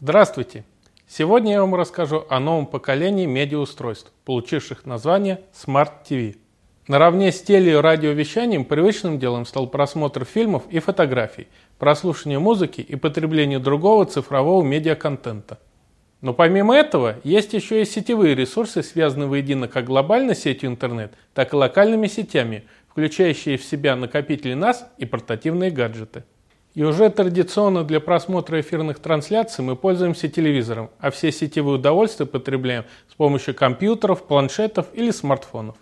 Здравствуйте! Сегодня я вам расскажу о новом поколении медиаустройств, получивших название Smart TV. Наравне с теле- и радиовещанием привычным делом стал просмотр фильмов и фотографий, прослушивание музыки и потребление другого цифрового медиаконтента. Но помимо этого, есть еще и сетевые ресурсы, связанные воедино как глобальной сетью интернет, так и локальными сетями, включающие в себя накопители NAS и портативные гаджеты. И уже традиционно для просмотра эфирных трансляций мы пользуемся телевизором, а все сетевые удовольствия потребляем с помощью компьютеров, планшетов или смартфонов.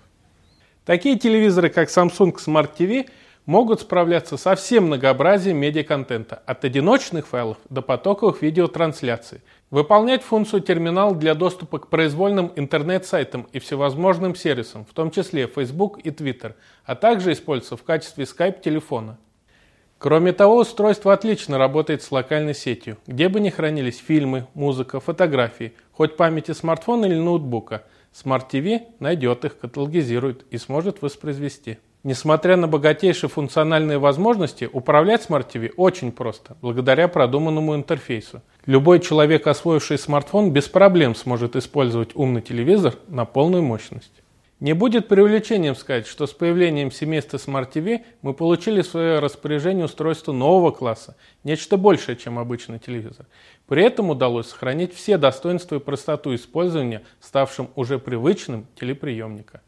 Такие телевизоры, как Samsung Smart TV, могут справляться со всем многообразием медиаконтента, от одиночных файлов до потоковых видеотрансляций, выполнять функцию терминал для доступа к произвольным интернет-сайтам и всевозможным сервисам, в том числе Facebook и Twitter, а также использоваться в качестве Skype-телефона. Кроме того, устройство отлично работает с локальной сетью, где бы ни хранились фильмы, музыка, фотографии, хоть памяти смартфона или ноутбука. Smart TV найдет их, каталогизирует и сможет воспроизвести. Несмотря на богатейшие функциональные возможности, управлять Smart TV очень просто, благодаря продуманному интерфейсу. Любой человек, освоивший смартфон, без проблем сможет использовать умный телевизор на полную мощность. Не будет преувеличением сказать, что с появлением семейства Smart TV мы получили в свое распоряжение устройство нового класса, нечто большее, чем обычный телевизор. При этом удалось сохранить все достоинства и простоту использования, ставшим уже привычным телеприемника.